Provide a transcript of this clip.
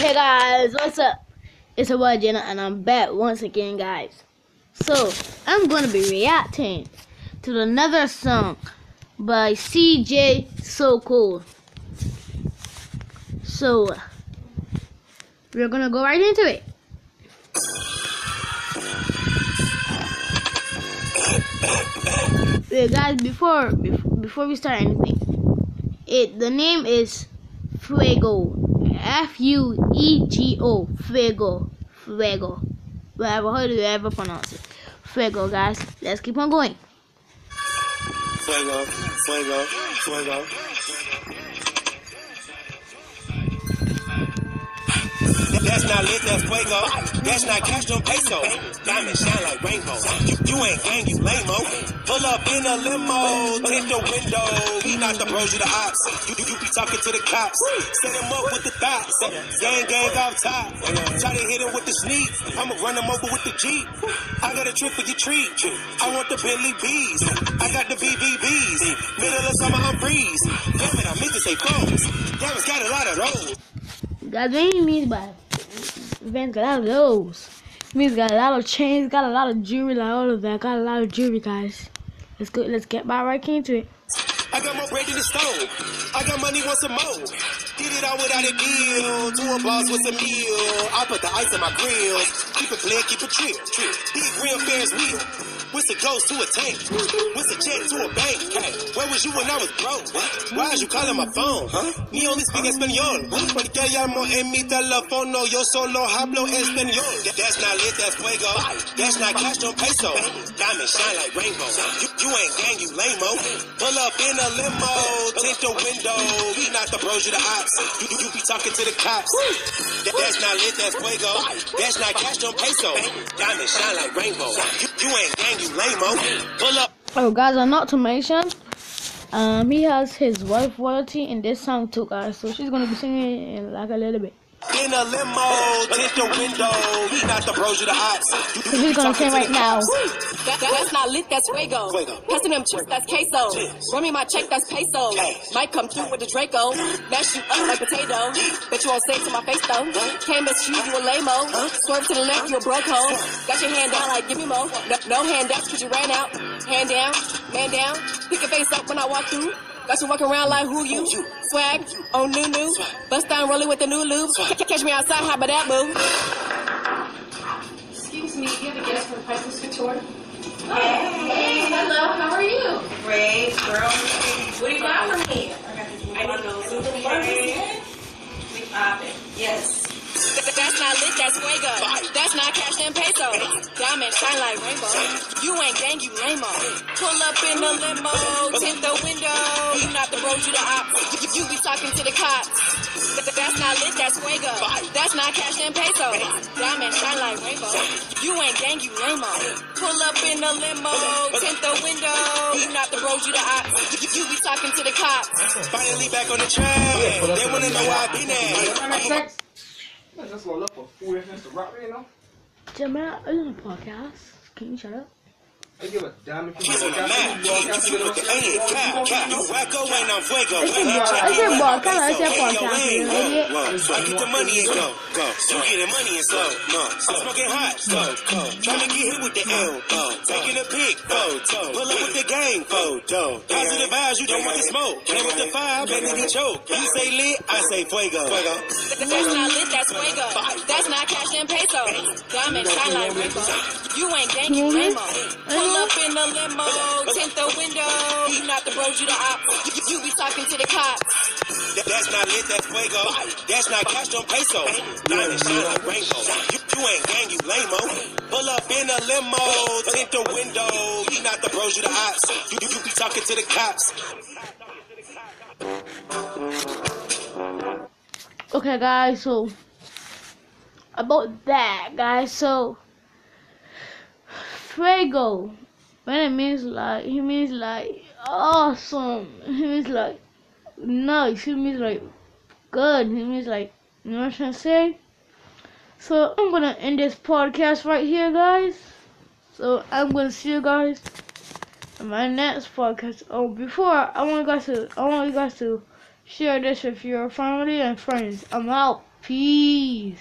Hey guys, what's up? It's your boy Jenna and I'm back once again guys. So I'm gonna be reacting to another song by CJ So Cool. So we're gonna go right into it. Wait, guys, before before we start anything, it the name is Fuego. F U E G O. Fuego. Fuego. Whatever, how do you ever pronounce it? Fuego, guys. Let's keep on going. Fuego, fuego, fuego. That's not lit, that's fuego. That's not cash, don't peso. Diamond shine like rainbow. You, you ain't gang, you lame Pull up in a limo, tint the window. We not the bros, you the ops. You, you, you be talking to the cops. Set him up with the thoughts. Gang, gang off top. Try to hit him with the sneak. I'ma run him over with the Jeep. I got a trip for your treat. I want the Bentley B's. I got the BBBs. Middle of summer, I'm freeze. Damn it, I meant to say phones. Damn, it's got a lot of those. Guys, what do you mean by Vans got a lot of those? Means got a lot of chains, got a lot of jewelry, like all of that. Got a lot of jewelry, guys. Let's go. Let's get back right into it. I got more bread in the stove. I got money, want some more. Did it all without a deal. To a boss with a meal. I put the ice in my grill. Keep it clear, keep it trill. Big real Ferris wheel. What's a ghost to a tank? What's a check to a bank? Hey, where was you when I was broke? Why is you calling my phone? Huh? Me only speak español. Porque llamo en mi teléfono. Yo solo hablo español. That's not lit, that's fuego. That's not cash, no peso. Diamond shine like rainbow. You, you ain't gang, you lame Pull up in a limo, tint the window. We not the bros, you the ops. You, you, you be talking to the cops. That's not lit, that's fuego. That's not cash, no peso. Diamond shine like rainbow. You, you ain't gang, Oh, guys, and not to mention, um, he has his wife royalty in this song too, guys. So she's gonna be singing in like a little bit. In a limo, tint the window. We not the bros, you the ops. He's gonna sing right now. That, that, that's not lit, that's fuego. fuego. Passing them chips, that's queso. Cheers. Run me my check, that's peso. Cash. Might come through with the Draco. Mash you up like potato. Bet you won't say to my face though. Can't miss you, you a lame-o. Swerve to the left, you a broke hoe. Got your hand down like give me more. No, no handouts cause you ran out. Hand down, man down. Pick your face up when I walk through. Got you walking around like who you? Swag on new new. Bust down rolling with the new lube. Catch me outside, how about that, boo? Excuse me, do you have a guest for the Priceless Couture? Hey. hey, hello, how are you? Great, girl. What do you got for me? I need those. We pop it. Yes. That's not lit, that's fuego. That's not cash and peso. Diamond shine like rainbow. You ain't gang, you lame Pull up in the limo, tint the window. You the road, you the op. You be talking to the cops. That's not lit, that's fuego. That's not cash and peso. Diamond shine like rainbow. You ain't gang, you lame Pull up in the limo, tint the window. You not the road, you the op. You be talking to the cops. Finally back on the track. They wanna know why I been at. I just gonna look for foolishness to rock, you know? Jim, I in a podcast. Can you shut up? I give a damn if you walk the out you walk out the hey, cap, cap. You wacko and I'm fuego. Ese bo- ese podcast, ese podcast, you. I get the money and go, go. You get the money and slow, no. I'm smoking hot, go, go. Trying to get hit with the L, go. Taking a pic, photo. Pull up with the gang, photo. Positive vibes, you don't want the smoke. Play with the fire, make me choke. You say lit, I say fuego. Fuego. That's not lit, that's fuego. That's not cash and peso. Diamond shine like rainbow. You ain't gang, you lame Pull up in the limo, tint the window. You not the bros, you the op. You, you be talking to the cops. That's not lit, that's fuego. That's not cash, don't peso. Diamond shine like rainbow. You, you ain't gang, you lame Pull up in a limo, tint the window. You not the bros, you the ops. You, you, you be talking to the cops. Okay, guys, so about that, guys, so Fuego, when it means like, he means like awesome, he means like nice, he means like good, he means like, you know what I'm trying to say? So I'm gonna end this podcast right here, guys. So I'm gonna see you guys in my next podcast. Oh, before I want you guys to, I want you guys to share this with your family and friends. I'm out. Peace. Peace.